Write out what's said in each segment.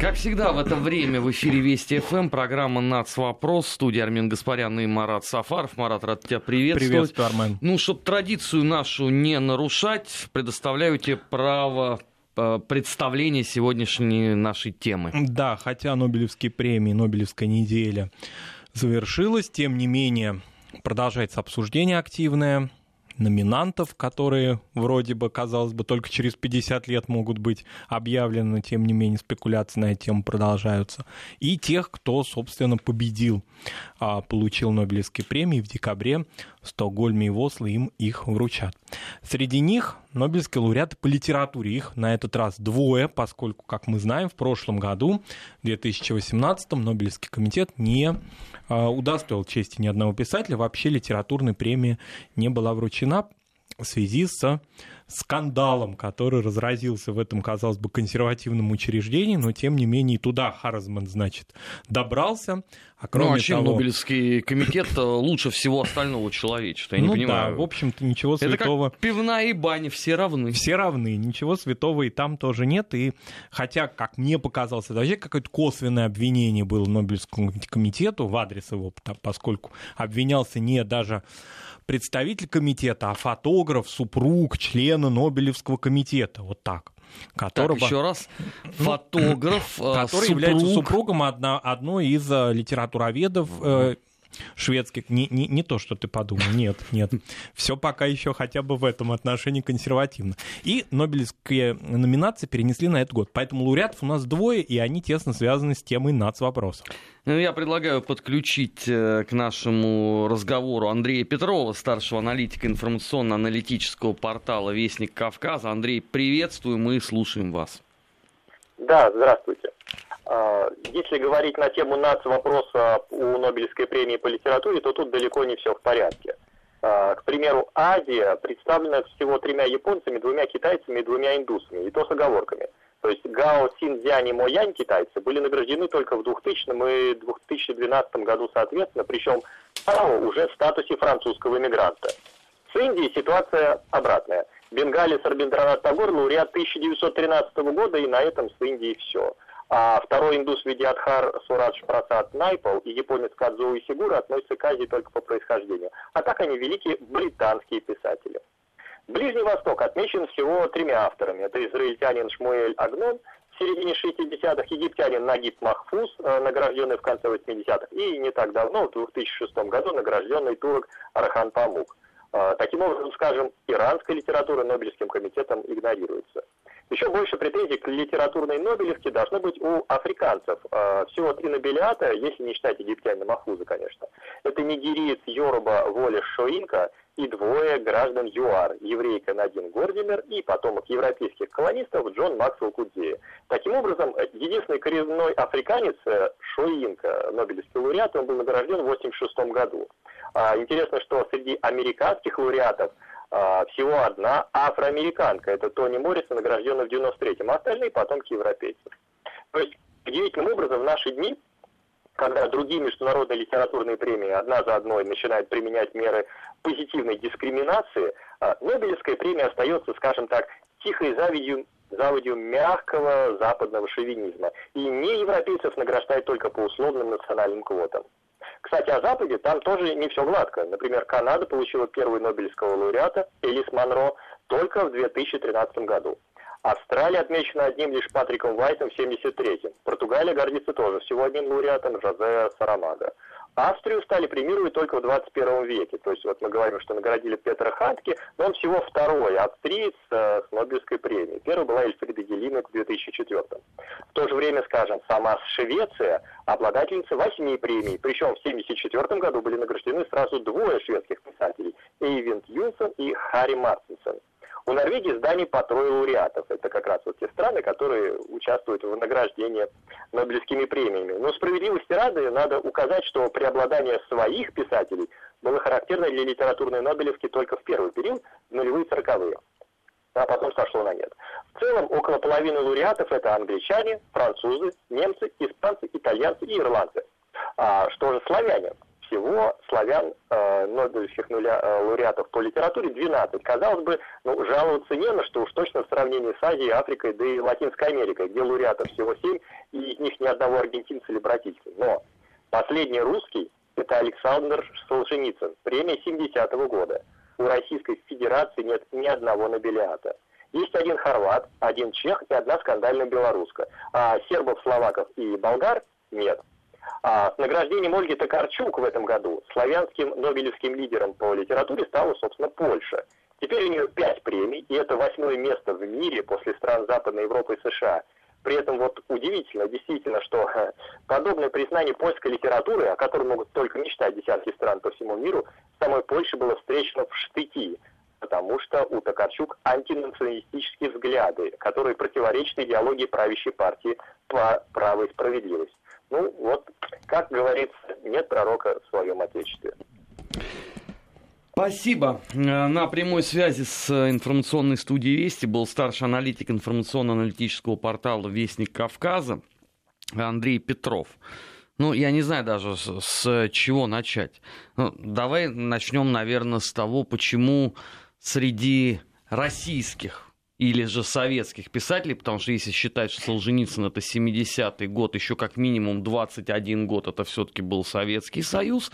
Как всегда в это время в эфире Вести ФМ, программа «Нац. Вопрос», студия Армин Гаспарян и Марат Сафаров. Марат, рад тебя приветствовать. Приветствую, Армен. Ну, чтобы традицию нашу не нарушать, предоставляю тебе право э, представления сегодняшней нашей темы. Да, хотя Нобелевские премии, Нобелевская неделя завершилась, тем не менее продолжается обсуждение активное номинантов, которые вроде бы, казалось бы, только через 50 лет могут быть объявлены, тем не менее спекуляции на эту тему продолжаются, и тех, кто, собственно, победил, а, получил Нобелевские премии в декабре в Стокгольме и в Осло, им их вручат. Среди них Нобелевские лауреаты по литературе. Их на этот раз двое, поскольку, как мы знаем, в прошлом году, в 2018 Нобелевский комитет не удостоил чести ни одного писателя. Вообще литературной премии не была вручена в связи с скандалом, который разразился в этом, казалось бы, консервативном учреждении, но тем не менее туда Харзман, значит, добрался. А кроме ну, а чем того... Нобелевский комитет э, лучше всего остального человечества? Я ну, не понимаю. Да, в общем-то, ничего святого... Это как пивная и баня, все равны. Все равны, ничего святого и там тоже нет. И хотя, как мне показалось, это вообще какое-то косвенное обвинение было Нобелевскому комитету в адрес его, поскольку обвинялся не даже представитель комитета, а фотограф, супруг, члена Нобелевского комитета. Вот так. Которого... Так, еще раз, ну, фотограф, ну, который супруг... является супругом одно, одной из э, литературоведов э, шведских. Не, не, не то, что ты подумал. Нет, нет. Все пока еще хотя бы в этом отношении консервативно. И Нобелевские номинации перенесли на этот год. Поэтому лауреатов у нас двое, и они тесно связаны с темой нацвопроса. Ну, я предлагаю подключить э, к нашему разговору Андрея Петрова, старшего аналитика информационно-аналитического портала «Вестник Кавказа». Андрей, приветствуем и слушаем вас. Да, здравствуйте. А, если говорить на тему НАЦ вопроса у Нобелевской премии по литературе, то тут далеко не все в порядке. А, к примеру, Азия представлена всего тремя японцами, двумя китайцами и двумя индусами, и то с оговорками. То есть Гао, Синьцзянь и Моянь китайцы были награждены только в 2000 и 2012 году соответственно, причем Гао уже в статусе французского иммигранта. С Индией ситуация обратная. Бенгали Сарбиндранат Тагор лауреат 1913 года, и на этом с Индией все. А второй индус Видиадхар Сурадж Прасад Найпал и японец Кадзуо Исигура относятся к Азии только по происхождению. А так они великие британские писатели. Ближний Восток отмечен всего тремя авторами. Это израильтянин Шмуэль Агнон в середине 60-х, египтянин Нагиб Махфуз, э, награжденный в конце 80-х, и не так давно, в 2006 году, награжденный турок Архан Памук. Э, таким образом, скажем, иранская литература Нобелевским комитетом игнорируется. Еще больше претензий к литературной Нобелевке должно быть у африканцев. А, всего три нобелиата, если не считать египтянина Махфуза, конечно. Это нигериец Йоруба Воля Шоинка и двое граждан ЮАР, еврейка Надин Гордимер и потомок европейских колонистов Джон Максвелл Кудзея. Таким образом, единственный коренной африканец э, Шоинка, Нобелевский лауреат, он был награжден в 1986 году. А, интересно, что среди американских лауреатов а, всего одна афроамериканка. Это Тони Моррисон, награжденная в 93-м, а остальные потомки европейцев. То есть, удивительным образом, в наши дни, когда другие международные литературные премии одна за одной начинают применять меры позитивной дискриминации, а, Нобелевская премия остается, скажем так, тихой завидью заводью мягкого западного шовинизма. И не европейцев награждают только по условным национальным квотам. Кстати, о Западе там тоже не все гладко. Например, Канада получила первый Нобелевского лауреата Элис Монро только в 2013 году. Австралия отмечена одним лишь Патриком Уайтом в 73-м. Португалия гордится тоже всего одним лауреатом Жозе Сарамага. Австрию стали премировать только в 21 веке. То есть вот мы говорим, что наградили Петра Хатке, но он всего второй австриец э, с Нобелевской премией. Первый была Эльфрида Гелинек в 2004. В то же время, скажем, сама Швеция обладательница восьми премий. Причем в 1974 году были награждены сразу двое шведских писателей – Эйвинд Юнсон и Харри Мартинсон. У Норвегии зданий по трое лауреатов. Это как раз вот те страны, которые участвуют в награждении Нобелевскими премиями. Но справедливости ради надо указать, что преобладание своих писателей было характерно для литературной Нобелевки только в первый период, нулевые сороковые а потом сошло на нет. В целом, около половины лауреатов это англичане, французы, немцы, испанцы, итальянцы и ирландцы. А что же славяне? Всего славян э, Нобелевских нуля, э, лауреатов по литературе 12. Казалось бы, ну, жаловаться не на что, уж точно в сравнении с Азией, Африкой, да и Латинской Америкой, где лауреатов всего 7, и одного аргентинца или бразильца. Но последний русский – это Александр Солженицын, премия 70-го года. У Российской Федерации нет ни одного нобелиата. Есть один хорват, один чех и одна скандальная белоруска. А сербов, словаков и болгар нет. А с награждением Ольги Токарчук в этом году славянским нобелевским лидером по литературе стала, собственно, Польша. Теперь у нее пять премий, и это восьмое место в мире после стран Западной Европы и США. При этом вот удивительно, действительно, что подобное признание польской литературы, о котором могут только мечтать десятки стран по всему миру, самой Польше было встречено в штыки, потому что у Токарчук антинационалистические взгляды, которые противоречат идеологии правящей партии «Право и справедливость». Ну вот, как говорится, нет пророка в своем отечестве. Спасибо. Э, на прямой связи с информационной студией Вести был старший аналитик информационно-аналитического портала «Вестник Кавказа» Андрей Петров. Ну, я не знаю даже с чего начать. Ну, давай начнем, наверное, с того, почему среди российских или же советских писателей, потому что если считать, что Солженицын это 70-й год, еще как минимум 21 год это все-таки был Советский Союз,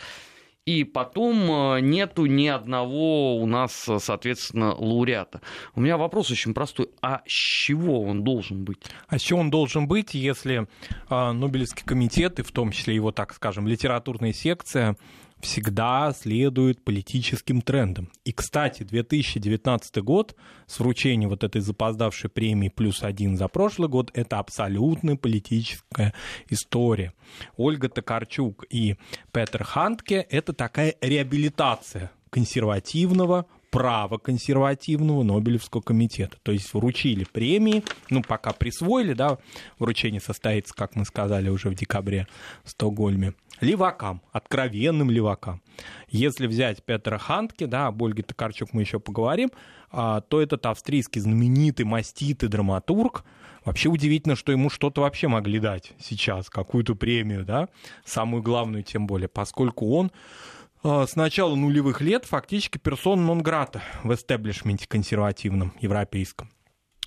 и потом э, нету ни одного у нас, э, соответственно, лауреата. У меня вопрос очень простой. А с чего он должен быть? А с чего он должен быть, если э, Нобелевский комитет, и в том числе его, так скажем, литературная секция, всегда следует политическим трендам. И, кстати, 2019 год с вручением вот этой запоздавшей премии плюс один за прошлый год – это абсолютно политическая история. Ольга Токарчук и Петер Хантке – это такая реабилитация консервативного право консервативного Нобелевского комитета. То есть вручили премии, ну, пока присвоили, да, вручение состоится, как мы сказали, уже в декабре в Стокгольме, левакам, откровенным левакам. Если взять Петра Хантке, да, об Ольге Токарчук мы еще поговорим, а, то этот австрийский знаменитый маститый драматург, Вообще удивительно, что ему что-то вообще могли дать сейчас, какую-то премию, да, самую главную тем более, поскольку он с начала нулевых лет фактически персона нон-грата в эстеблишменте консервативном европейском.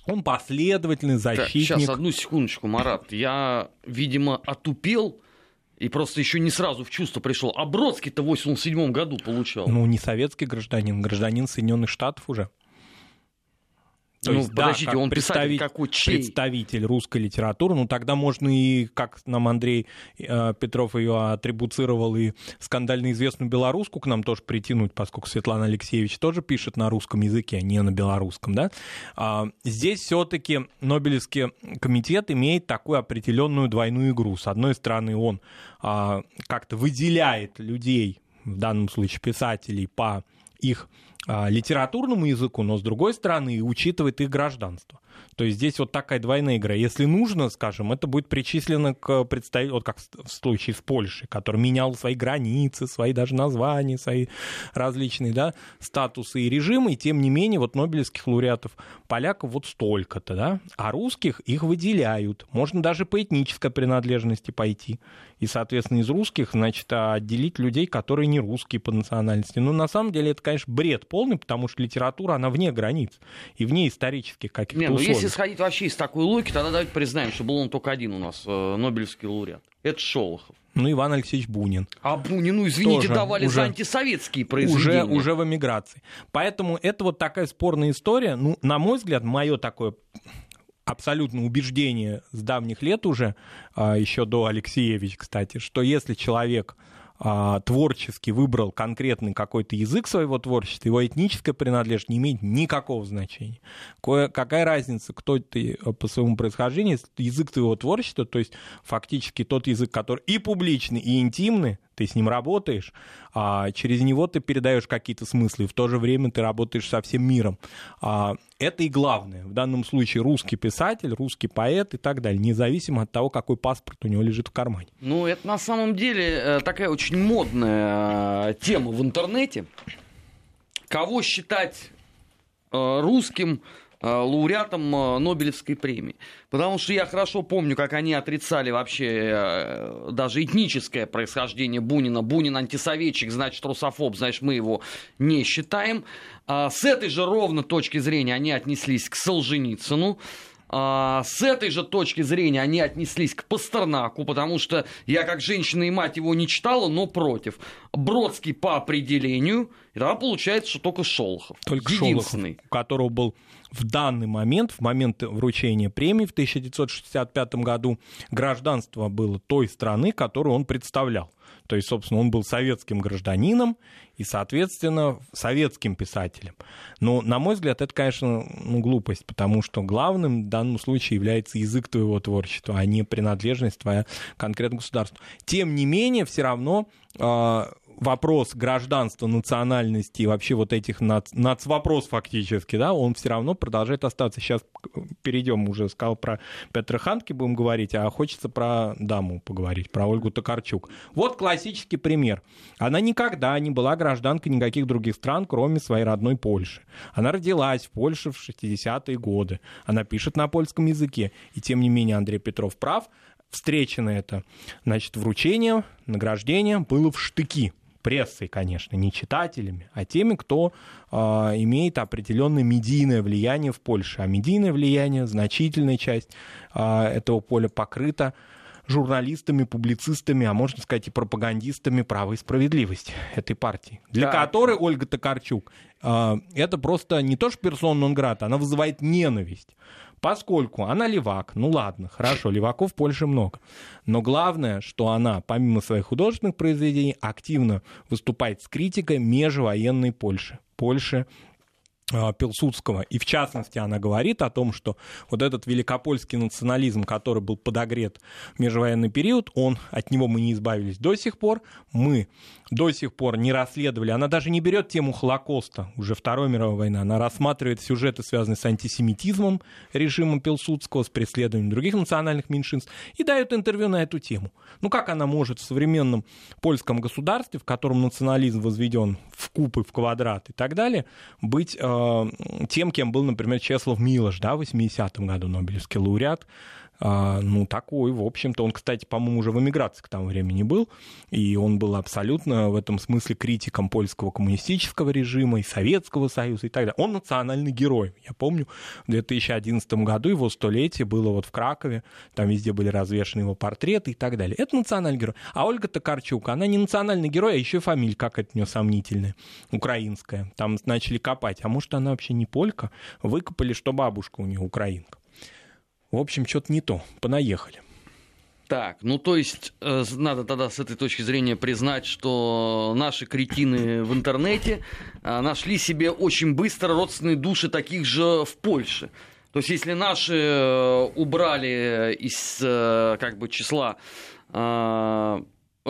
Он последовательный защитник. Так, сейчас, одну секундочку, Марат. Я, видимо, отупел и просто еще не сразу в чувство пришел. А Бродский-то в 87 году получал. Ну, не советский гражданин, гражданин Соединенных Штатов уже. То ну, есть, подождите, да, он представитель какой, чей? Представитель русской литературы. Ну, тогда можно и, как нам Андрей э, Петров ее атрибуцировал, и скандально известную белоруску к нам тоже притянуть, поскольку Светлана Алексеевич тоже пишет на русском языке, а не на белорусском, да. А, здесь все-таки Нобелевский комитет имеет такую определенную двойную игру. С одной стороны, он а, как-то выделяет людей, в данном случае писателей, по их литературному языку, но с другой стороны и учитывает их гражданство. То есть здесь вот такая двойная игра. Если нужно, скажем, это будет причислено к представителю, вот как в случае с Польшей, который менял свои границы, свои даже названия, свои различные да, статусы и режимы, и тем не менее вот нобелевских лауреатов поляков вот столько-то, да, а русских их выделяют. Можно даже по этнической принадлежности пойти. И, соответственно, из русских, значит, отделить людей, которые не русские по национальности. Но на самом деле это, конечно, бред полный, потому что литература, она вне границ и вне исторических каких-то условий. Ну, если исходить вообще из такой логики, тогда давайте признаем, что был он только один у нас, э, Нобелевский лауреат. Это Шолохов. Ну, Иван Алексеевич Бунин. А Бунину, извините, Тоже давали уже, за антисоветские произведения. Уже, уже в эмиграции. Поэтому это вот такая спорная история. Ну, на мой взгляд, мое такое абсолютно убеждение с давних лет уже, а, еще до Алексеевич, кстати, что если человек а, творчески выбрал конкретный какой-то язык своего творчества, его этническая принадлежность не имеет никакого значения. Кое, какая разница, кто ты э, по своему происхождению, язык твоего творчества, то есть фактически тот язык, который и публичный, и интимный, ты с ним работаешь, а через него ты передаешь какие-то смыслы, и в то же время ты работаешь со всем миром. А, это и главное. В данном случае русский писатель, русский поэт и так далее, независимо от того, какой паспорт у него лежит в кармане. Ну, это на самом деле э, такая очень модная э, тема в интернете. Кого считать э, русским, лауреатом э, Нобелевской премии. Потому что я хорошо помню, как они отрицали вообще э, даже этническое происхождение Бунина. Бунин антисоветчик, значит русофоб, значит мы его не считаем. А с этой же ровно точки зрения они отнеслись к Солженицыну. А, с этой же точки зрения они отнеслись к Пастернаку, потому что я как женщина и мать его не читала, но против. Бродский по определению, и тогда получается, что только Шолохов. Только Единственный. Шолохов, у которого был в данный момент, в момент вручения премии в 1965 году, гражданство было той страны, которую он представлял. То есть, собственно, он был советским гражданином и, соответственно, советским писателем. Но, на мой взгляд, это, конечно, ну, глупость, потому что главным в данном случае является язык твоего творчества, а не принадлежность твоя конкретному государству. Тем не менее, все равно а, вопрос гражданства, национальности и вообще вот этих нац, нацвопрос фактически, да, он все равно продолжает оставаться. Сейчас перейдем уже, сказал про Петра Ханки будем говорить, а хочется про даму поговорить, про Ольгу Токарчук. Вот классический пример. Она никогда не была гражданкой никаких других стран, кроме своей родной Польши. Она родилась в Польше в 60-е годы. Она пишет на польском языке. И тем не менее Андрей Петров прав, встречено это, значит, вручение, награждение было в штыки прессой, конечно, не читателями, а теми, кто э, имеет определенное медийное влияние в Польше. А медийное влияние, значительная часть э, этого поля покрыта журналистами, публицистами, а можно сказать и пропагандистами права и справедливости этой партии, для да. которой Ольга Токарчук э, это просто не то что персона нон она вызывает ненависть. Поскольку она левак, ну ладно, хорошо, леваков в Польше много. Но главное, что она, помимо своих художественных произведений, активно выступает с критикой межвоенной Польши. Польши Пилсудского. И в частности она говорит о том, что вот этот великопольский национализм, который был подогрет в межвоенный период, он, от него мы не избавились до сих пор. Мы до сих пор не расследовали. Она даже не берет тему Холокоста, уже Второй мировой войны. Она рассматривает сюжеты, связанные с антисемитизмом режима Пилсудского, с преследованием других национальных меньшинств, и дает интервью на эту тему. Ну как она может в современном польском государстве, в котором национализм возведен в кубы, в квадрат и так далее, быть э, тем, кем был, например, Чеслав Милош, да, в 80-м году Нобелевский лауреат, а, ну, такой, в общем-то. Он, кстати, по-моему, уже в эмиграции к тому времени был, и он был абсолютно в этом смысле критиком польского коммунистического режима и Советского Союза и так далее. Он национальный герой. Я помню, в 2011 году его столетие было вот в Кракове, там везде были развешаны его портреты и так далее. Это национальный герой. А Ольга Токарчук, она не национальный герой, а еще и фамилия, как это у нее сомнительная, украинская. Там начали копать. А может, она вообще не полька? Выкопали, что бабушка у нее украинка. В общем, что-то не то. Понаехали. Так, ну то есть э, надо тогда с этой точки зрения признать, что наши кретины в интернете э, нашли себе очень быстро родственные души таких же в Польше. То есть если наши э, убрали из как бы числа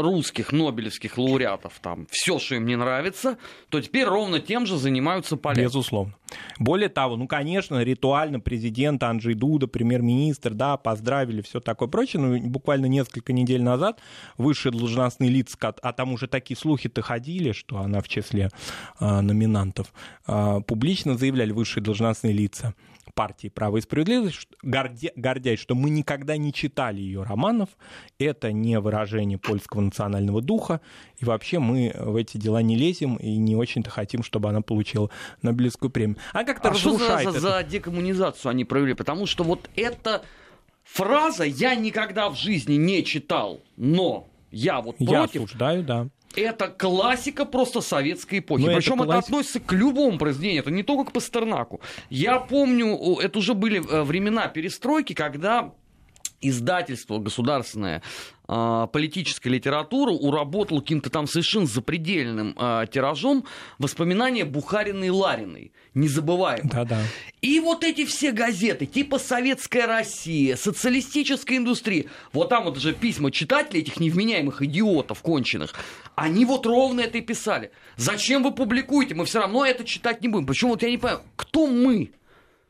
русских нобелевских лауреатов там все, что им не нравится, то теперь ровно тем же занимаются поляки. Безусловно. Более того, ну, конечно, ритуально президент Анджей Дуда, премьер-министр, да, поздравили, все такое прочее, но буквально несколько недель назад высшие должностные лица, а там уже такие слухи-то ходили, что она в числе э, номинантов, э, публично заявляли высшие должностные лица партии «Право и справедливость», гордя, гордясь, что мы никогда не читали ее романов, это не выражение польского национального духа, и вообще мы в эти дела не лезем и не очень-то хотим, чтобы она получила Нобелевскую премию. А как-то а что за, за, за декоммунизацию они провели? Потому что вот эта фраза «я никогда в жизни не читал, но я вот против...» Я осуждаю, да. Это классика просто советской эпохи. Но Причем это, класс... это относится к любому произведению, это не только к Пастернаку. Я помню, это уже были э, времена перестройки, когда издательство государственное а, политической литературы уработал каким-то там совершенно запредельным э, тиражом воспоминания Бухариной и Лариной. Не забываем. Да-да. И вот эти все газеты, типа «Советская Россия», «Социалистическая индустрия», вот там вот же письма читателей, этих невменяемых идиотов конченых, они вот ровно это и писали. Зачем вы публикуете? Мы все равно это читать не будем. Почему? Вот я не понимаю, кто мы?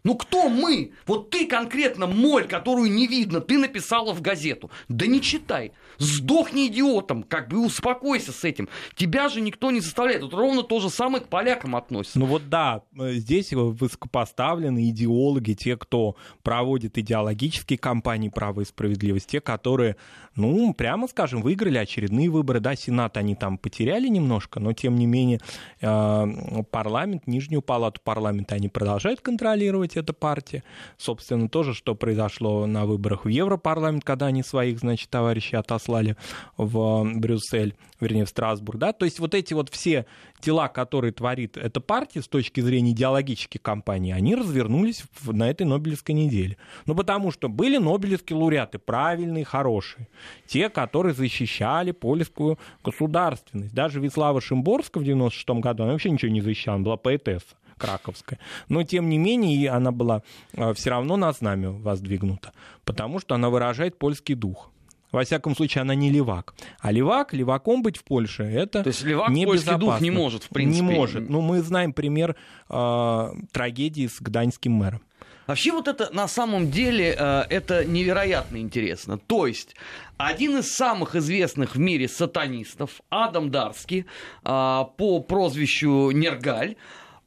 Ну кто мы? Вот ты конкретно моль, которую не видно, ты написала в газету. Да не читай. Сдохни идиотом, как бы успокойся с этим. Тебя же никто не заставляет. Вот ровно то же самое к полякам относится. Ну вот да, э, здесь высокопоставленные идеологи, те, кто проводит идеологические кампании права и справедливости, те, которые, ну, прямо скажем, выиграли очередные выборы. Да, Сенат они там потеряли немножко, но тем не менее э, парламент, нижнюю палату парламента они продолжают контролировать эта партия. Собственно, тоже, что произошло на выборах в Европарламент, когда они своих, значит, товарищей отослали в Брюссель, вернее, в Страсбург, да, то есть вот эти вот все дела, которые творит эта партия с точки зрения идеологической кампании, они развернулись на этой Нобелевской неделе. Ну, потому что были Нобелевские лауреаты, правильные, хорошие, те, которые защищали польскую государственность. Даже Вислава Шимборска в 96 году, она вообще ничего не защищала, она была поэтесса краковская. Но, тем не менее, она была а, все равно на знамя воздвигнута, потому что она выражает польский дух. Во всяком случае, она не левак. А левак, леваком быть в Польше, это То есть левак польский дух не может, в принципе. Не может. Ну, мы знаем пример э, трагедии с гданьским мэром. Вообще вот это на самом деле э, это невероятно интересно. То есть один из самых известных в мире сатанистов, Адам Дарский, э, по прозвищу Нергаль,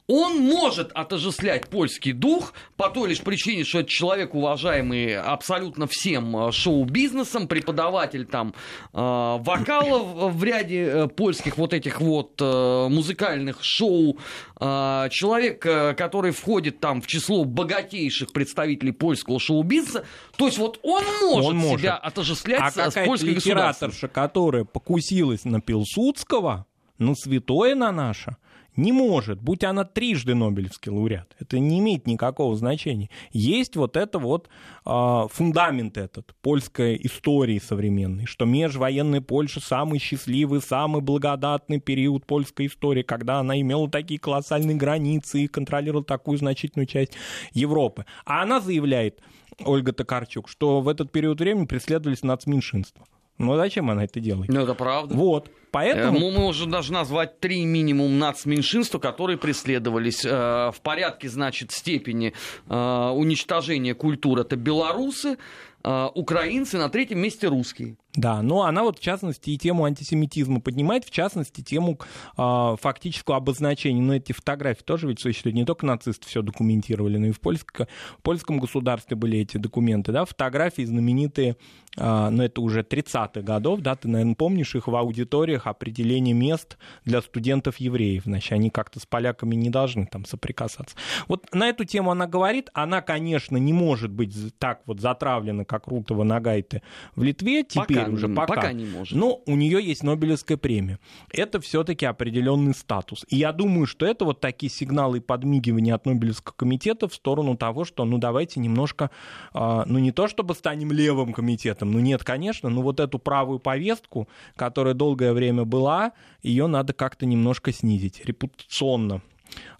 он может отождествлять польский дух по той лишь причине, что это человек, уважаемый абсолютно всем э, шоу-бизнесом, преподаватель там э, вокала в ряде э, польских вот этих вот музыкальных шоу, человек, который входит там в число богатейших представителей польского шоу-бизнеса, то есть вот он может, он может. себя отождествлять а с польской литераторша, которая покусилась на Пилсудского, ну святое на наше, не может, будь она трижды Нобелевский лауреат. Это не имеет никакого значения. Есть вот это вот э, фундамент этот польской истории современной, что межвоенная Польша самый счастливый, самый благодатный период польской истории, когда она имела такие колоссальные границы и контролировала такую значительную часть Европы. А она заявляет, Ольга Токарчук, что в этот период времени преследовались нацменьшинства. Ну зачем она это делает? Ну это правда. Вот. Поэтому... Мы можем даже назвать три минимум нацменьшинства, которые преследовались э, в порядке, значит, степени э, уничтожения культуры. Это белорусы, э, украинцы, на третьем месте русские. Да, но она вот в частности и тему антисемитизма поднимает, в частности тему э, фактического обозначения. Но эти фотографии тоже ведь существуют. Не только нацисты все документировали, но и в, польско, в польском государстве были эти документы. Да? Фотографии знаменитые, э, ну это уже 30-х годов, да, ты, наверное, помнишь их в аудиториях определение мест для студентов-евреев. Значит, они как-то с поляками не должны там соприкасаться. Вот на эту тему она говорит. Она, конечно, не может быть так вот затравлена, как Рутова Нагайты в Литве. Теперь пока, уже пока. пока не может. Но у нее есть Нобелевская премия. Это все-таки определенный статус. И я думаю, что это вот такие сигналы и подмигивания от Нобелевского комитета в сторону того, что ну давайте немножко, а, ну не то чтобы станем левым комитетом, ну нет, конечно, но вот эту правую повестку, которая долгое время была, ее надо как-то немножко снизить репутационно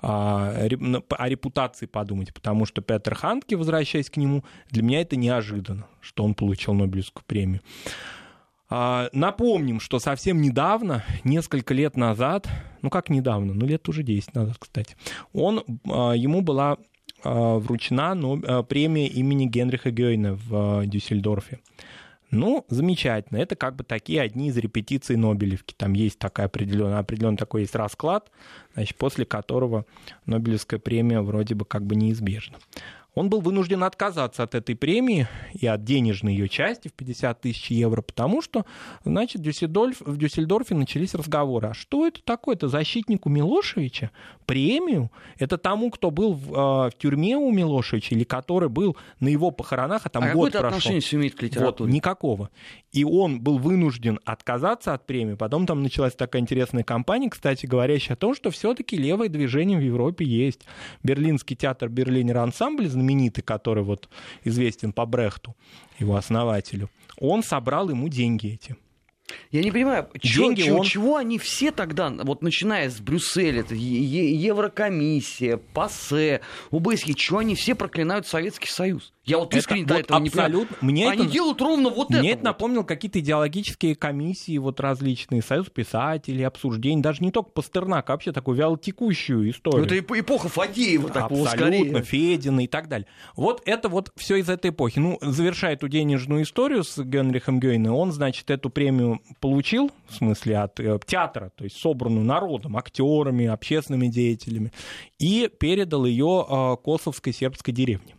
а, о репутации подумать, потому что Петр Ханке, возвращаясь к нему, для меня это неожиданно, что он получил Нобелевскую премию. А, напомним, что совсем недавно, несколько лет назад, ну как недавно, ну лет уже 10 назад, кстати, он, а, ему была а, вручена премия имени Генриха Гейна в Дюссельдорфе. Ну, замечательно. Это как бы такие одни из репетиций Нобелевки. Там есть такая определенная, определенный такой есть расклад, значит, после которого Нобелевская премия вроде бы как бы неизбежна он был вынужден отказаться от этой премии и от денежной ее части в 50 тысяч евро, потому что, значит, Дюссельдорф, в Дюссельдорфе начались разговоры. А что это такое? Это защитнику Милошевича? Премию? Это тому, кто был в, э, в тюрьме у Милошевича или который был на его похоронах, а там а год прошел. отношение все имеет к литературе? Вот, никакого. И он был вынужден отказаться от премии. Потом там началась такая интересная кампания, кстати, говорящая о том, что все-таки левое движение в Европе есть. Берлинский театр Берлинер ансамбль знаменитый, который вот известен по Брехту, его основателю, он собрал ему деньги эти. Я не понимаю, чё, чё, он... чего они все тогда, вот начиная с Брюсселя, это Еврокомиссия, ПАСЕ, УБСЕ, чего они все проклинают Советский Союз? Я вот искренне это, до вот этого не понимаю. Мне Они это, делают ровно вот мне это. Мне это вот. напомнил какие-то идеологические комиссии вот различные, союз писателей, обсуждений, даже не только Пастернак, а вообще такую вялотекущую историю. Ну, это эпоха Фадеева такого Абсолютно, скорее. Федина и так далее. Вот это вот все из этой эпохи. Ну, завершая эту денежную историю с Генрихом Гейне, он, значит, эту премию получил, в смысле от э, театра, то есть собранную народом, актерами, общественными деятелями, и передал ее э, Косовской сербской деревне.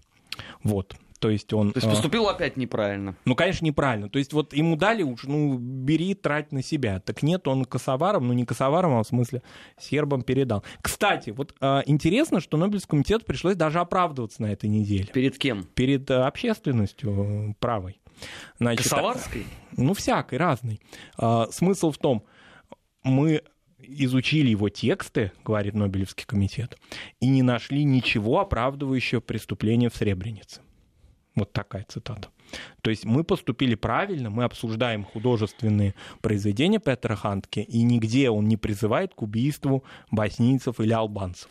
Вот. То есть он... То есть поступил опять неправильно. Ну, конечно, неправильно. То есть вот ему дали уж, ну, бери, трать на себя. Так нет, он косоваром, ну не косоваром, а в смысле сербам передал. Кстати, вот э, интересно, что Нобелевскому комитету пришлось даже оправдываться на этой неделе. Перед кем? Перед э, общественностью э, правой. Значит, Косоварской? Ну, всякой, разной. Смысл в том, мы изучили его тексты, говорит Нобелевский комитет, и не нашли ничего оправдывающего преступления в Сребренице. Вот такая цитата. То есть мы поступили правильно, мы обсуждаем художественные произведения Петра Хантке, и нигде он не призывает к убийству боснийцев или албанцев.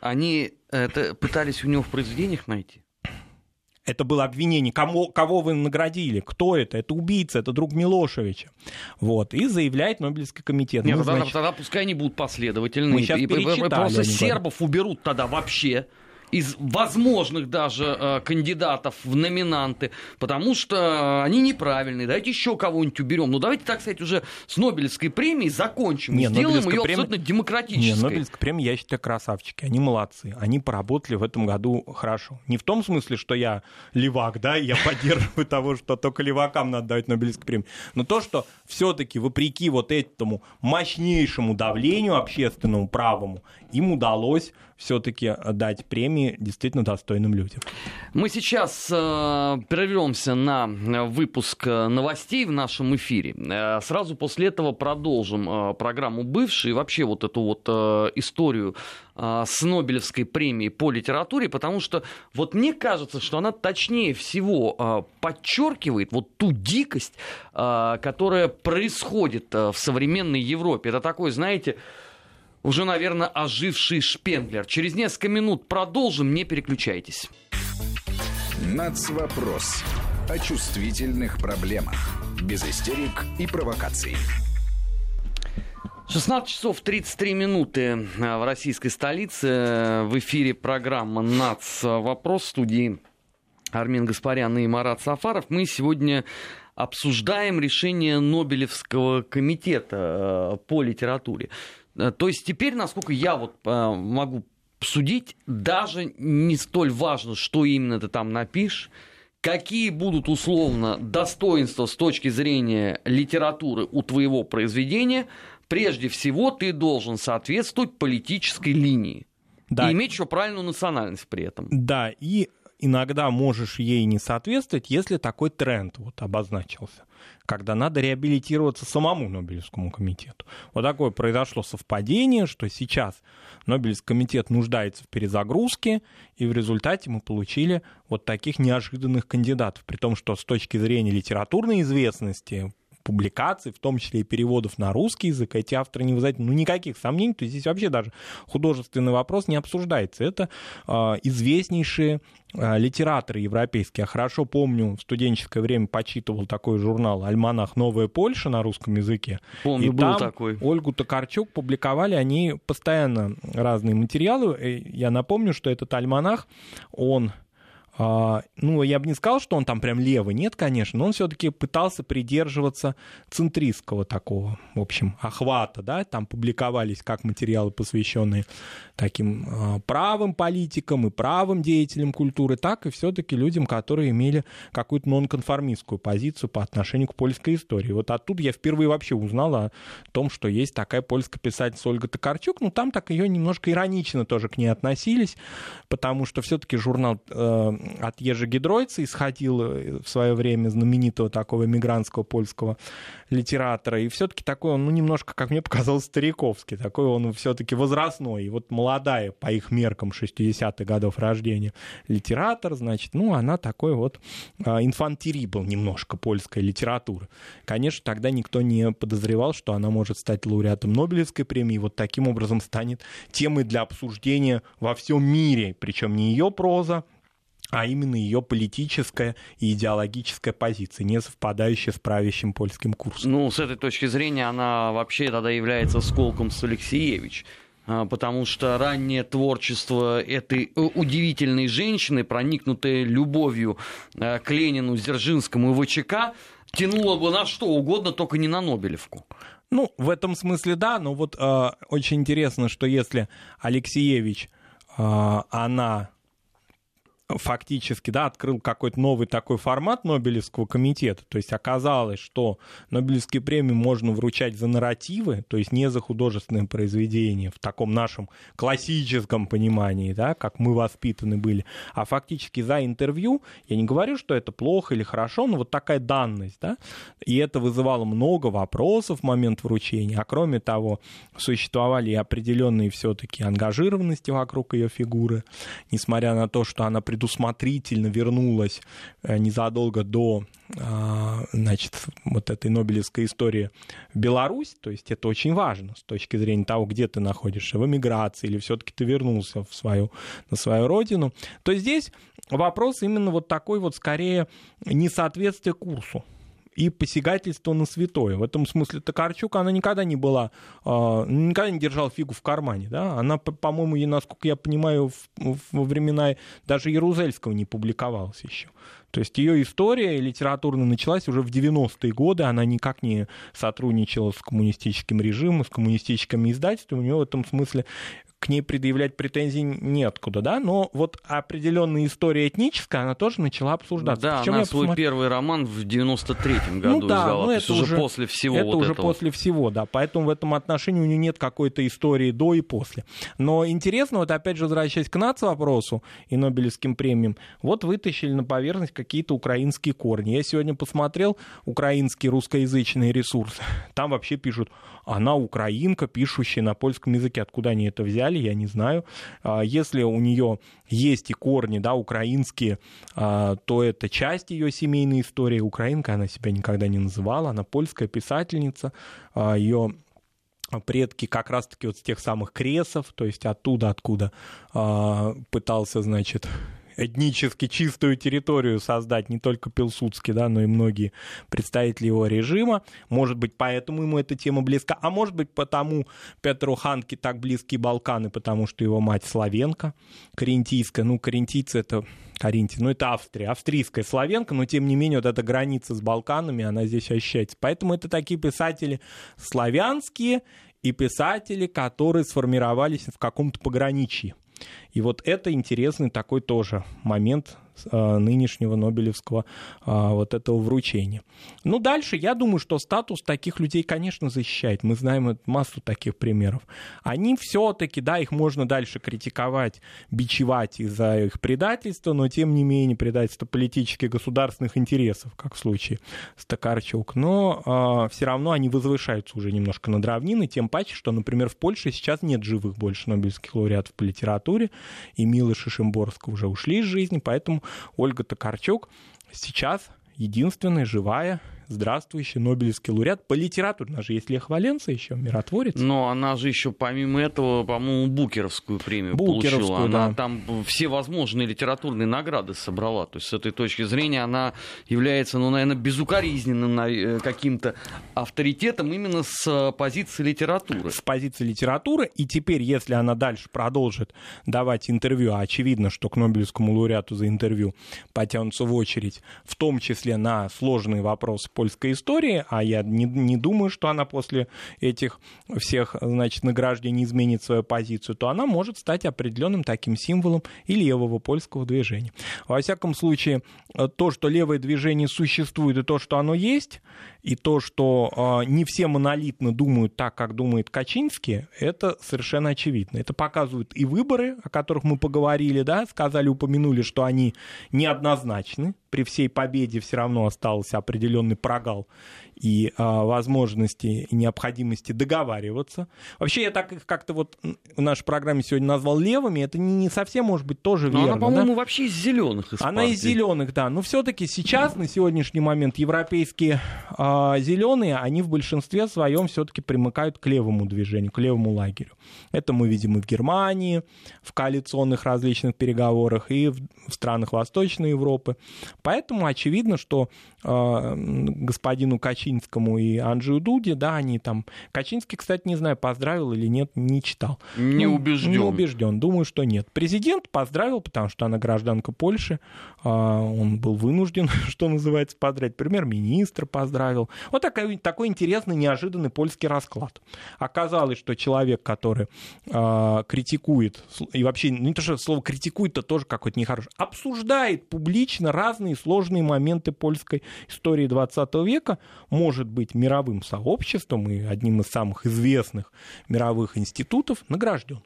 Они это пытались у него в произведениях найти? Это было обвинение. Кому, кого вы наградили? Кто это? Это убийца, это друг Милошевича. Вот. И заявляет Нобелевский комитет. Нет, ну, тогда, значит... тогда пускай они будут последовательны. Мы и, и, просто сербов уберут тогда вообще из возможных даже э, кандидатов в номинанты, потому что они неправильные. Давайте еще кого-нибудь уберем. Ну давайте, так сказать, уже с Нобелевской премией закончим. Не, сделаем ее премия... абсолютно демократической. Не, Нобелевская премия, я считаю, красавчики. Они молодцы. Они поработали в этом году хорошо. Не в том смысле, что я левак, да, я поддерживаю того, что только левакам надо давать Нобелевскую премию. Но то, что все-таки вопреки вот этому мощнейшему давлению общественному, правому, им удалось все-таки дать премии действительно достойным людям. Мы сейчас э, прервемся на выпуск новостей в нашем эфире. Э, сразу после этого продолжим э, программу «Бывший» и вообще вот эту вот э, историю э, с Нобелевской премией по литературе, потому что вот мне кажется, что она точнее всего э, подчеркивает вот ту дикость, э, которая происходит э, в современной Европе. Это такой, знаете, уже, наверное, оживший Шпенглер. Через несколько минут продолжим, не переключайтесь. Нацвопрос. О чувствительных проблемах. Без истерик и провокаций. 16 часов 33 минуты в российской столице. В эфире программа «Нац. Вопрос» студии Армин Гаспарян и Марат Сафаров. Мы сегодня обсуждаем решение Нобелевского комитета э, по литературе. Э, то есть теперь, насколько я вот э, могу судить, даже не столь важно, что именно ты там напишешь, какие будут условно достоинства с точки зрения литературы у твоего произведения, прежде всего ты должен соответствовать политической линии. Да. И иметь еще правильную национальность при этом. Да, и иногда можешь ей не соответствовать, если такой тренд вот обозначился, когда надо реабилитироваться самому Нобелевскому комитету. Вот такое произошло совпадение, что сейчас Нобелевский комитет нуждается в перезагрузке, и в результате мы получили вот таких неожиданных кандидатов, при том, что с точки зрения литературной известности публикаций, в том числе и переводов на русский язык, эти авторы не вызывают ну, никаких сомнений, то есть здесь вообще даже художественный вопрос не обсуждается. Это э, известнейшие э, литераторы европейские. Я хорошо помню, в студенческое время почитывал такой журнал «Альманах. Новая Польша» на русском языке. Помню, и был там такой. Ольгу Токарчук публиковали они постоянно разные материалы. Я напомню, что этот альманах, он ну, я бы не сказал, что он там прям левый, нет, конечно, но он все-таки пытался придерживаться центристского такого, в общем, охвата, да, там публиковались как материалы, посвященные таким а, правым политикам и правым деятелям культуры, так и все-таки людям, которые имели какую-то нонконформистскую позицию по отношению к польской истории. Вот оттуда я впервые вообще узнал о том, что есть такая польская писательница Ольга Токарчук, ну, там так ее немножко иронично тоже к ней относились, потому что все-таки журнал э, от Ежи Гидройца исходил э, в свое время знаменитого такого эмигрантского польского литератора. И все-таки такой он, ну, немножко, как мне показалось, стариковский. Такой он все-таки возрастной. И вот молодая, по их меркам, 60-х годов рождения литератор, значит, ну, она такой вот а, инфантири был немножко польская литература. Конечно, тогда никто не подозревал, что она может стать лауреатом Нобелевской премии, и вот таким образом станет темой для обсуждения во всем мире. Причем не ее проза, а именно ее политическая и идеологическая позиция, не совпадающая с правящим польским курсом. Ну, с этой точки зрения она вообще тогда является сколком с Алексеевич а, потому что раннее творчество этой удивительной женщины, проникнутое любовью а, к Ленину, Дзержинскому и ВЧК, тянуло бы на что угодно, только не на Нобелевку. Ну, в этом смысле да, но вот э, очень интересно, что если Алексеевич, э, она фактически, да, открыл какой-то новый такой формат Нобелевского комитета. То есть оказалось, что Нобелевские премии можно вручать за нарративы, то есть не за художественное произведение в таком нашем классическом понимании, да, как мы воспитаны были, а фактически за интервью. Я не говорю, что это плохо или хорошо, но вот такая данность, да, и это вызывало много вопросов в момент вручения, а кроме того, существовали и определенные все-таки ангажированности вокруг ее фигуры, несмотря на то, что она предусмотрительно вернулась э, незадолго до а, значит, вот этой Нобелевской истории в Беларусь, то есть это очень важно с точки зрения того, где ты находишься, в эмиграции или все-таки ты вернулся в свою, на свою родину, то здесь вопрос именно вот такой вот скорее несоответствие курсу и посягательство на святое. В этом смысле Токарчук, она никогда не была, а, никогда не держала фигу в кармане. Да? Она, по-моему, насколько я понимаю, во времена даже Ярузельского не публиковалась еще. То есть ее история литературно началась уже в 90-е годы, она никак не сотрудничала с коммунистическим режимом, с коммунистическими издательствами, у нее в этом смысле к ней предъявлять претензий неоткуда, да, но вот определенная история этническая, она тоже начала обсуждаться. Да, Причем она свой посмотр... первый роман в 93-м году ну, да, издала, но это уже после всего Это вот уже этого. после всего, да, поэтому в этом отношении у нее нет какой-то истории до и после. Но интересно, вот опять же, возвращаясь к НАЦ-вопросу и Нобелевским премиям, вот вытащили на поверхность какие-то украинские корни. Я сегодня посмотрел украинские русскоязычные ресурсы. Там вообще пишут, она украинка, пишущая на польском языке. Откуда они это взяли, я не знаю. А, если у нее есть и корни, да, украинские, а, то это часть ее семейной истории. Украинка она себя никогда не называла, она польская писательница, а, ее предки как раз-таки вот с тех самых кресов, то есть оттуда, откуда пытался, значит, этнически чистую территорию создать не только Пилсудский, да, но и многие представители его режима. Может быть, поэтому ему эта тема близка, а может быть, потому Петру Ханке так близки Балканы, потому что его мать славенка, карентийская. Ну, карентийцы это Каринти, ну это Австрия, австрийская славянка, но тем не менее вот эта граница с Балканами, она здесь ощущается. Поэтому это такие писатели славянские и писатели, которые сформировались в каком-то пограничье. И вот это интересный такой тоже момент Э, нынешнего Нобелевского а, вот этого вручения. Ну, дальше, я думаю, что статус таких людей, конечно, защищает. Мы знаем массу таких примеров. Они все-таки, да, их можно дальше критиковать, бичевать из-за их предательства, но, тем не менее, предательство политических государственных интересов, как в случае с Токарчук. Но а, все равно они возвышаются уже немножко над равниной, тем паче, что, например, в Польше сейчас нет живых больше Нобелевских лауреатов по литературе, и Милы Шишимборска уже ушли из жизни, поэтому Ольга Токарчук сейчас единственная живая здравствующий Нобелевский лауреат по литературе. У нас же есть Лех Валенца еще, миротворец. Но она же еще, помимо этого, по-моему, Букеровскую премию Букеровскую, получила. Она да. там все возможные литературные награды собрала. То есть с этой точки зрения она является, ну, наверное, безукоризненным э, каким-то авторитетом именно с э, позиции литературы. С позиции литературы. И теперь, если она дальше продолжит давать интервью, а очевидно, что к Нобелевскому лауреату за интервью потянутся в очередь, в том числе на сложные вопросы по польской истории, а я не, не думаю, что она после этих всех, значит, награждений изменит свою позицию, то она может стать определенным таким символом и левого польского движения. Во всяком случае, то, что левое движение существует, и то, что оно есть, и то, что э, не все монолитно думают так, как думает Качинский, это совершенно очевидно. Это показывают и выборы, о которых мы поговорили, да, сказали, упомянули, что они неоднозначны, при всей победе все равно остался определенный прогал и а, возможности и необходимости договариваться. Вообще я так их как-то вот в нашей программе сегодня назвал левыми, это не, совсем может быть тоже Но верно. она, по-моему, да? вообще из зеленых. Из она партии. из зеленых, да. Но все-таки сейчас, на сегодняшний момент, европейские а, зеленые, они в большинстве своем все-таки примыкают к левому движению, к левому лагерю. Это мы видим и в Германии, в коалиционных различных переговорах, и в, в странах Восточной Европы. Поэтому очевидно, что э, господину Качинскому Качинскому и Анджию Дуде, да, они там... Качинский, кстати, не знаю, поздравил или нет, не читал. Не ну, убежден. Не убежден, думаю, что нет. Президент поздравил, потому что она гражданка Польши, а, он был вынужден, что называется, поздравить. Премьер-министр поздравил. Вот такой, такой интересный, неожиданный польский расклад. Оказалось, что человек, который э, критикует, и вообще, ну не то, что слово критикует, это тоже какое-то нехорошее, обсуждает публично разные сложные моменты польской истории 20 века, может быть мировым сообществом и одним из самых известных мировых институтов, награжден.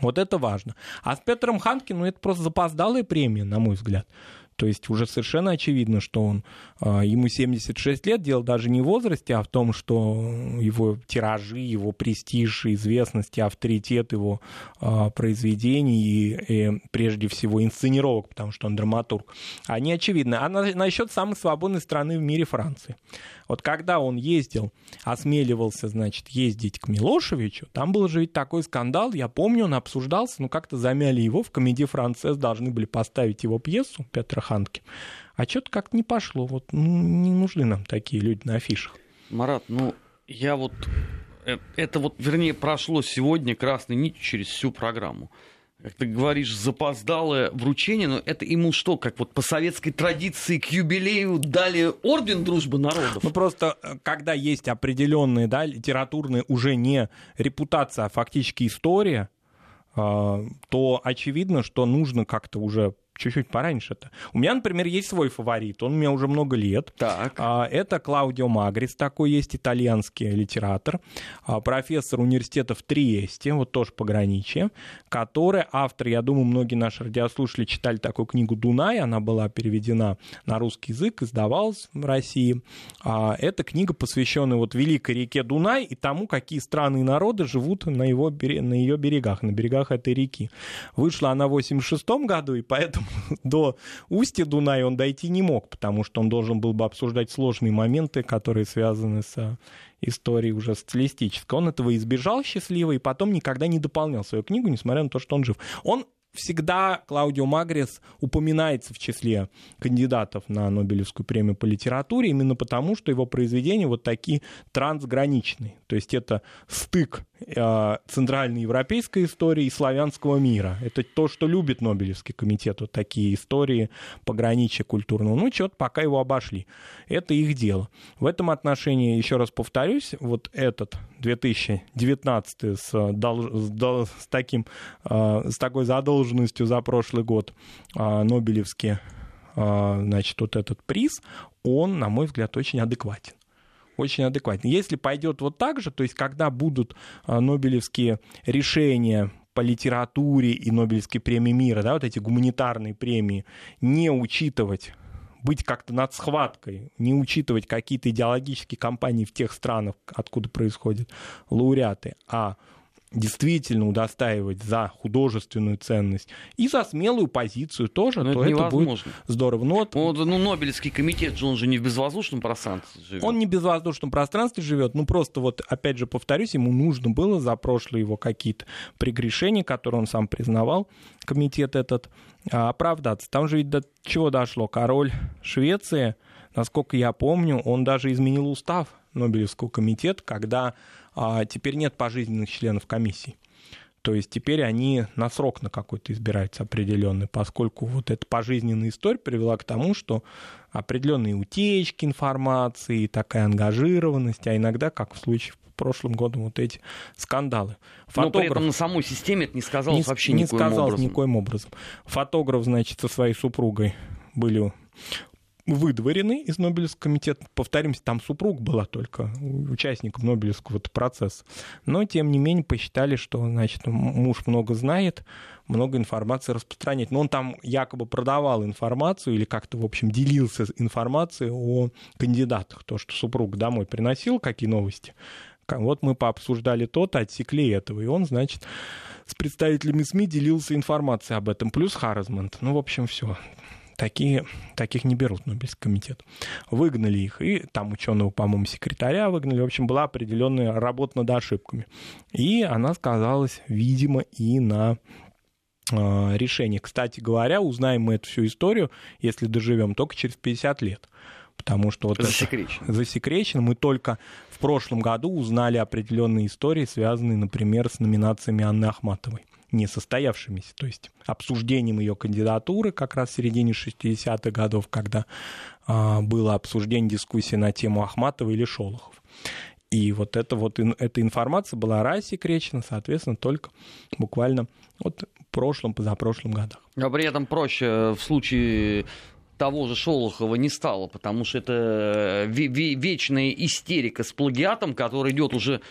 Вот это важно. А с Петром Ханкиным это просто запоздалая премия, на мой взгляд. То есть уже совершенно очевидно, что он, а, ему 76 лет, дело даже не в возрасте, а в том, что его тиражи, его престиж, известность, авторитет его а, произведений и, и прежде всего инсценировок, потому что он драматург, они очевидны. А насчет самой свободной страны в мире Франции. Вот когда он ездил, осмеливался, значит, ездить к Милошевичу, там был же ведь такой скандал, я помню, он обсуждался, ну как-то замяли его, в комедии «Францесс» должны были поставить его пьесу Петра Ханки. А что-то как-то не пошло. Вот ну, не нужны нам такие люди на афишах. Марат, ну я вот э, это вот, вернее, прошло сегодня красной нитью через всю программу как ты говоришь, запоздалое вручение, но это ему что, как вот по советской традиции к юбилею дали орден дружбы народов? Ну просто, э, когда есть определенные, да, литературные уже не репутация, а фактически история, а, то очевидно, что нужно как-то уже чуть-чуть пораньше-то. У меня, например, есть свой фаворит, он у меня уже много лет. Так. А, это Клаудио Магрис, такой есть итальянский литератор, а, профессор университета в Триесте, вот тоже пограничье, который автор, я думаю, многие наши радиослушатели читали такую книгу «Дунай», она была переведена на русский язык, издавалась в России. А, эта книга, посвященная вот великой реке Дунай и тому, какие страны и народы живут на, его, на ее берегах, на берегах этой реки. Вышла она в 86 году, и поэтому до устья Дуная он дойти не мог, потому что он должен был бы обсуждать сложные моменты, которые связаны с историей уже социалистической. Он этого избежал счастливо и потом никогда не дополнял свою книгу, несмотря на то, что он жив. Он всегда Клаудио Магрис упоминается в числе кандидатов на Нобелевскую премию по литературе именно потому, что его произведения вот такие трансграничные. То есть это стык э, центральноевропейской истории и славянского мира. Это то, что любит Нобелевский комитет, вот такие истории пограничия культурного. Ну, что-то пока его обошли. Это их дело. В этом отношении, еще раз повторюсь, вот этот 2019 с, с, с, таким, э, с такой задолженностью за прошлый год э, Нобелевский значит, вот этот приз, он, на мой взгляд, очень адекватен очень адекватно. Если пойдет вот так же, то есть когда будут а, нобелевские решения по литературе и Нобелевской премии мира, да, вот эти гуманитарные премии, не учитывать быть как-то над схваткой, не учитывать какие-то идеологические кампании в тех странах, откуда происходят лауреаты, а действительно удостаивать за художественную ценность и за смелую позицию тоже, Но то это, это будет здорово. Но вот, вот, ну, Нобелевский комитет же, он же не в безвоздушном пространстве живет. Он не в безвоздушном пространстве живет, ну просто вот, опять же, повторюсь, ему нужно было за прошлые его какие-то прегрешения, которые он сам признавал, комитет этот, а, оправдаться. Там же ведь до чего дошло? Король Швеции, насколько я помню, он даже изменил устав Нобелевского комитета, когда а теперь нет пожизненных членов комиссии. То есть теперь они на срок на какой-то избираются определенный, поскольку вот эта пожизненная история привела к тому, что определенные утечки информации, такая ангажированность, а иногда, как в случае в прошлом году, вот эти скандалы. Фотограф... Но при этом на самой системе это не сказалось не, вообще не никоим сказалось образом. никоим образом. Фотограф, значит, со своей супругой были выдворены из Нобелевского комитета. Повторимся, там супруг была только участником Нобелевского процесса. Но, тем не менее, посчитали, что, значит, муж много знает, много информации распространяет. Но он там якобы продавал информацию или как-то, в общем, делился информацией о кандидатах. То, что супруг домой приносил, какие новости. Вот мы пообсуждали то-то, отсекли этого. И он, значит, с представителями СМИ делился информацией об этом. Плюс Харризмент. Ну, в общем, все такие, таких не берут Нобелевский комитет. Выгнали их, и там ученого, по-моему, секретаря выгнали. В общем, была определенная работа над ошибками. И она сказалась, видимо, и на э, решении. Кстати говоря, узнаем мы эту всю историю, если доживем, только через 50 лет Потому что вот засекречено. это засекречено. Мы только в прошлом году узнали определенные истории, связанные, например, с номинациями Анны Ахматовой не состоявшимися, то есть обсуждением ее кандидатуры как раз в середине 60-х годов, когда а, было обсуждение дискуссии на тему Ахматова или Шолохов. И вот, это вот эта информация была рассекречена, соответственно, только буквально вот в прошлом, позапрошлом годах. А при этом проще в случае того же Шолохова не стало, потому что это вечная истерика с плагиатом, который идет уже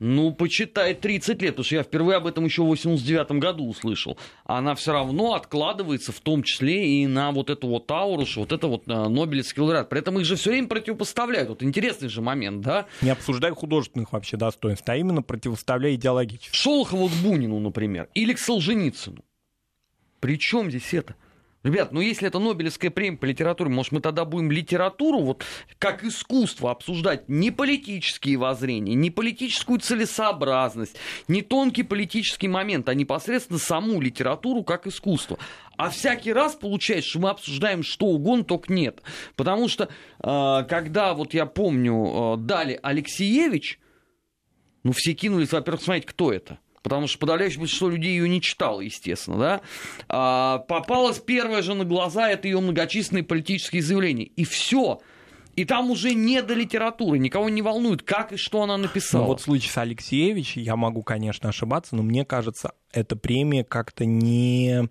ну, почитай 30 лет, потому что я впервые об этом еще в 89 году услышал. Она все равно откладывается, в том числе и на вот эту вот ауру, что вот это вот э, Нобелевский лауреат. При этом их же все время противопоставляют. Вот интересный же момент, да? Не обсуждая художественных вообще достоинств, а именно противоставляя идеологически. Шолохову к Бунину, например, или к Солженицыну. При чем здесь это? Ребят, ну если это Нобелевская премия по литературе, может мы тогда будем литературу вот как искусство обсуждать не политические воззрения, не политическую целесообразность, не тонкий политический момент, а непосредственно саму литературу как искусство. А всякий раз получается, что мы обсуждаем что угодно, только нет. Потому что э, когда, вот я помню, э, дали Алексеевич, ну все кинулись, во-первых, смотреть, кто это потому что подавляющее большинство людей ее не читало, естественно, да, а, попалось первое же на глаза, это ее многочисленные политические заявления. И все. И там уже не до литературы, никого не волнует, как и что она написала. Ну вот в случае с Алексеевич, я могу, конечно, ошибаться, но мне кажется, эта премия как-то не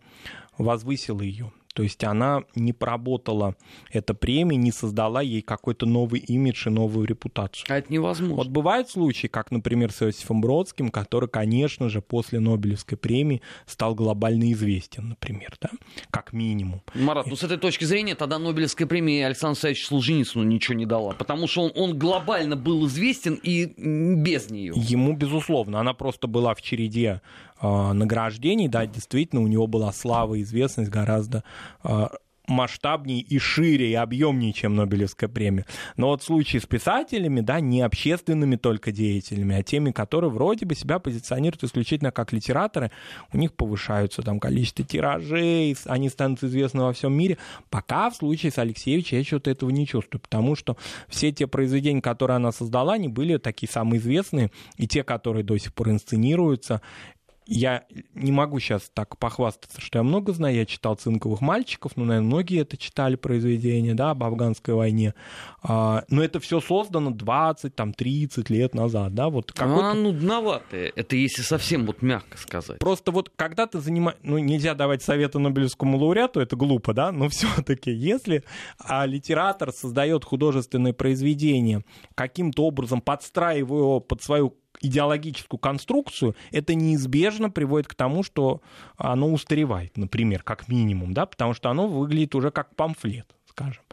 возвысила ее. То есть она не проработала эта премия, не создала ей какой-то новый имидж и новую репутацию. А это невозможно. Вот бывают случаи, как, например, с Иосифом Бродским, который, конечно же, после Нобелевской премии стал глобально известен, например, да, как минимум. Марат, ну с этой точки зрения тогда Нобелевская премия Александру Александровичу Солженицыну ничего не дала, потому что он, он глобально был известен и без нее. Ему, безусловно, она просто была в череде награждений, да, действительно, у него была слава и известность гораздо э, масштабнее и шире, и объемнее, чем Нобелевская премия. Но вот случае с писателями, да, не общественными только деятелями, а теми, которые вроде бы себя позиционируют исключительно как литераторы, у них повышаются там количество тиражей, они станут известны во всем мире. Пока в случае с Алексеевичем я что-то этого не чувствую, потому что все те произведения, которые она создала, они были такие самые известные, и те, которые до сих пор инсценируются, я не могу сейчас так похвастаться, что я много знаю. Я читал «Цинковых мальчиков», ну, наверное, многие это читали произведения, да, об афганской войне. А, но это все создано 20, там, 30 лет назад, да, вот какой-то... А нудноватое, это если совсем вот мягко сказать. Просто вот когда ты занимаешь... Ну, нельзя давать советы Нобелевскому лауреату, это глупо, да, но все таки если а, литератор создает художественное произведение, каким-то образом подстраивая его под свою идеологическую конструкцию, это неизбежно приводит к тому, что оно устаревает, например, как минимум, да, потому что оно выглядит уже как памфлет, скажем.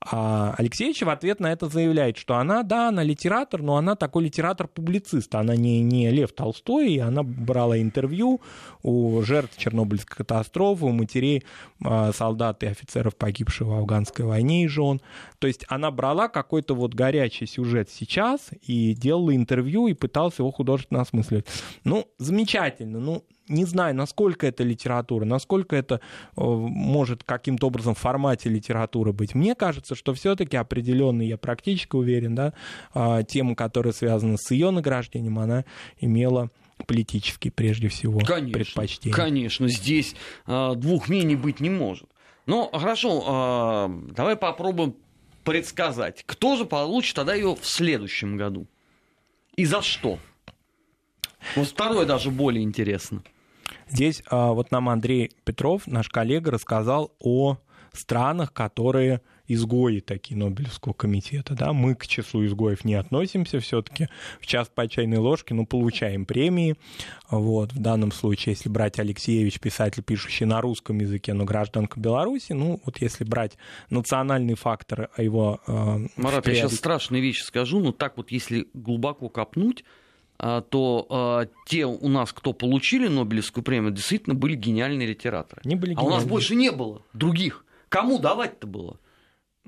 А Алексеевич в ответ на это заявляет, что она, да, она литератор, но она такой литератор-публицист. Она не, не Лев Толстой, и она брала интервью у жертв Чернобыльской катастрофы, у матерей а, солдат и офицеров, погибших в афганской войне и жен. То есть она брала какой-то вот горячий сюжет сейчас и делала интервью и пыталась его художественно осмысливать. Ну, замечательно. Ну, не знаю, насколько это литература, насколько это э, может каким-то образом в формате литературы быть. Мне кажется, что все-таки определенный, я практически уверен, да, а, тема, которая связана с ее награждением, она имела политический, прежде всего, конечно, предпочтения. Конечно, здесь э, двух мнений быть не может. Ну, хорошо, э, давай попробуем предсказать, кто же получит тогда ее в следующем году. И за что? Вот второе даже более интересно. Здесь а, вот нам Андрей Петров, наш коллега, рассказал о странах, которые изгои такие Нобелевского комитета. Да? Мы к числу изгоев не относимся все-таки. В час по чайной ложке, но получаем премии. Вот. В данном случае, если брать Алексеевич, писатель, пишущий на русском языке, но гражданка Беларуси, ну вот если брать национальный фактор а его... Э, Марат, я сейчас страшные вещи скажу, но так вот если глубоко копнуть, то а, те у нас, кто получили Нобелевскую премию, действительно были гениальные литераторы. Не были гениальные. А у нас больше не было других. Кому давать-то было?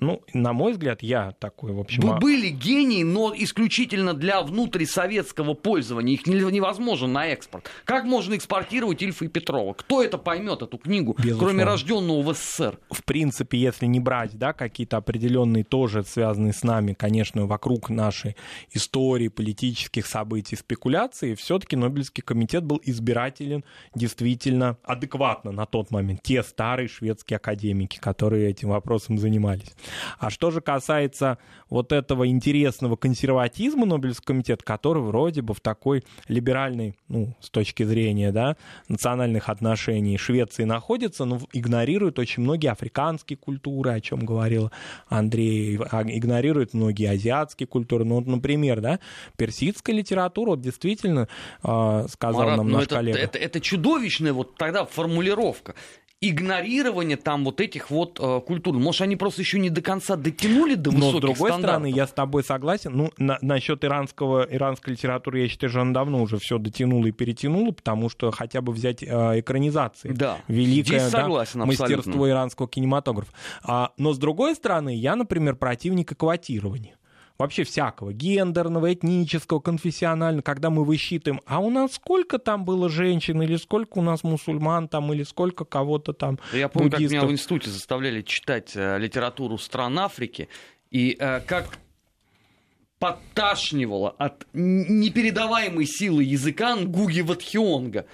Ну, на мой взгляд, я такой, в общем... Вы были гении, но исключительно для внутрисоветского пользования. Их невозможно на экспорт. Как можно экспортировать Ильфа и Петрова? Кто это поймет, эту книгу, Безусловно. кроме рожденного в СССР? В принципе, если не брать, да, какие-то определенные тоже связанные с нами, конечно, вокруг нашей истории, политических событий, спекуляций, все-таки Нобелевский комитет был избирателен действительно адекватно на тот момент. Те старые шведские академики, которые этим вопросом занимались. А что же касается вот этого интересного консерватизма Нобелевского комитета, который вроде бы в такой либеральной, ну, с точки зрения, да, национальных отношений Швеции находится, но игнорирует очень многие африканские культуры, о чем говорил Андрей, а, игнорирует многие азиатские культуры. Ну, вот, например, да, персидская литература, вот действительно, э, сказал Марат, нам наш это, коллега. Это, это чудовищная вот тогда формулировка игнорирование там вот этих вот э, культур. Может, они просто еще не до конца дотянули до высоких Но с другой стандартов? стороны, я с тобой согласен. Ну, на, насчет иранского, иранской литературы, я считаю, что она давно уже все дотянула и перетянула, потому что хотя бы взять э, экранизации. Да, Великое согласен, да, мастерство иранского кинематографа. А, но с другой стороны, я, например, противник экватирования вообще всякого, гендерного, этнического, конфессионального, когда мы высчитываем, а у нас сколько там было женщин, или сколько у нас мусульман там, или сколько кого-то там Я помню, буддистов. как меня в институте заставляли читать э, литературу стран Африки, и э, как подташнивало от непередаваемой силы языка Нгуги Ватхионга.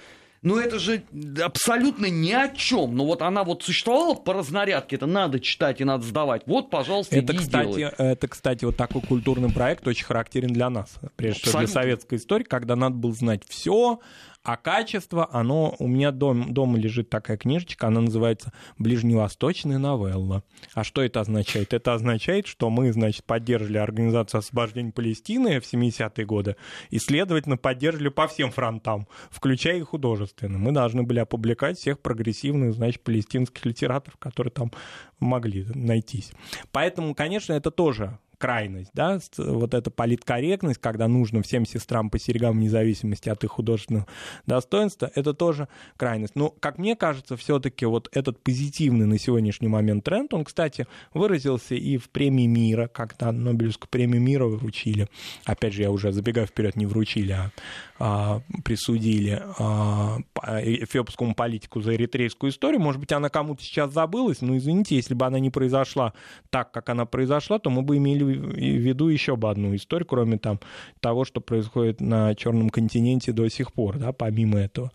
Ну это же абсолютно ни о чем. Но вот она вот существовала по разнарядке, это надо читать и надо сдавать. Вот, пожалуйста, это, кстати, это, кстати, вот такой культурный проект очень характерен для нас, прежде всего для советской истории, когда надо было знать все а качество, оно... У меня дом, дома лежит такая книжечка, она называется «Ближневосточная новелла». А что это означает? Это означает, что мы, значит, поддерживали Организацию освобождения Палестины в 70-е годы и, следовательно, поддерживали по всем фронтам, включая и художественные. Мы должны были опубликовать всех прогрессивных, значит, палестинских литераторов, которые там могли найтись. Поэтому, конечно, это тоже крайность, да, вот эта политкорректность, когда нужно всем сестрам по серьгам вне зависимости от их художественного достоинства, это тоже крайность. Но, как мне кажется, все-таки вот этот позитивный на сегодняшний момент тренд, он, кстати, выразился и в премии мира, когда Нобелевскую премию мира вручили. Опять же, я уже забегаю вперед, не вручили, а, а присудили а, эфиопскому политику за эритрейскую историю. Может быть, она кому-то сейчас забылась, но извините, если бы она не произошла так, как она произошла, то мы бы имели веду еще бы одну историю, кроме там того, что происходит на Черном континенте до сих пор, да, помимо этого.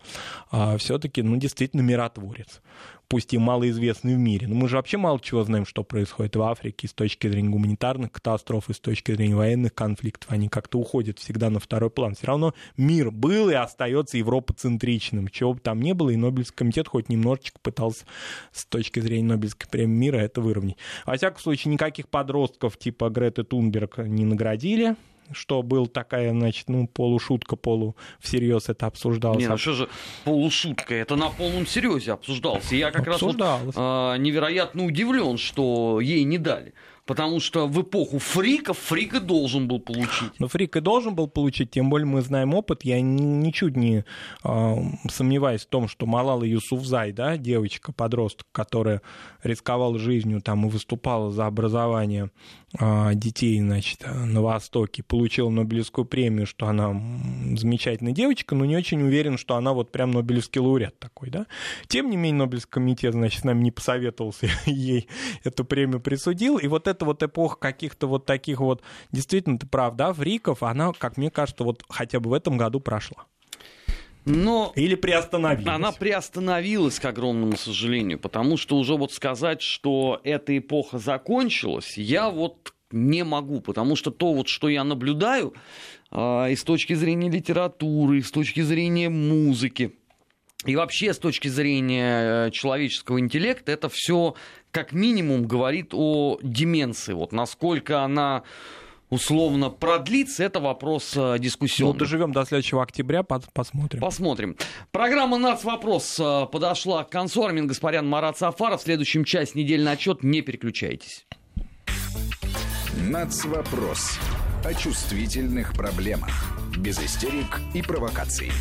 А все-таки, ну, действительно миротворец пусть и малоизвестный в мире. Но мы же вообще мало чего знаем, что происходит в Африке с точки зрения гуманитарных катастроф и с точки зрения военных конфликтов. Они как-то уходят всегда на второй план. Все равно мир был и остается европоцентричным. Чего бы там ни было, и Нобелевский комитет хоть немножечко пытался с точки зрения Нобелевской премии мира это выровнять. Во всяком случае, никаких подростков типа Греты Тунберг не наградили что был такая, значит, ну, полушутка, полу всерьез это обсуждалось. Не, ну что же полушутка, это на полном серьезе обсуждалось. И я как раз вот, а, невероятно удивлен, что ей не дали. Потому что в эпоху фриков фрик и должен был получить. Ну, фрик и должен был получить, тем более мы знаем опыт. Я ничуть не э, сомневаюсь в том, что Малала Юсуфзай, да, девочка-подросток, которая рисковала жизнью там и выступала за образование э, детей, значит, на Востоке, получила Нобелевскую премию, что она замечательная девочка, но не очень уверен, что она вот прям Нобелевский лауреат такой, да. Тем не менее, Нобелевский комитет, значит, с нами не посоветовался, ей эту премию присудил, и вот эта вот эпоха каких-то вот таких вот, действительно, ты прав, да, фриков, она, как мне кажется, вот хотя бы в этом году прошла. Но Или приостановилась? Она приостановилась, к огромному сожалению, потому что уже вот сказать, что эта эпоха закончилась, я вот не могу, потому что то, вот, что я наблюдаю э, и с точки зрения литературы, и с точки зрения музыки, и вообще с точки зрения э, человеческого интеллекта, это все как минимум говорит о деменции. Вот насколько она условно продлится, это вопрос э, дискуссионный. Ну, доживем до следующего октября, посмотрим. Посмотрим. Программа «Нац. Вопрос» э, подошла к концу. Армин Гаспарян, Марат Сафаров. В следующем часть недельный отчет. Не переключайтесь. «Нац. Вопрос» о чувствительных проблемах. Без истерик и провокаций.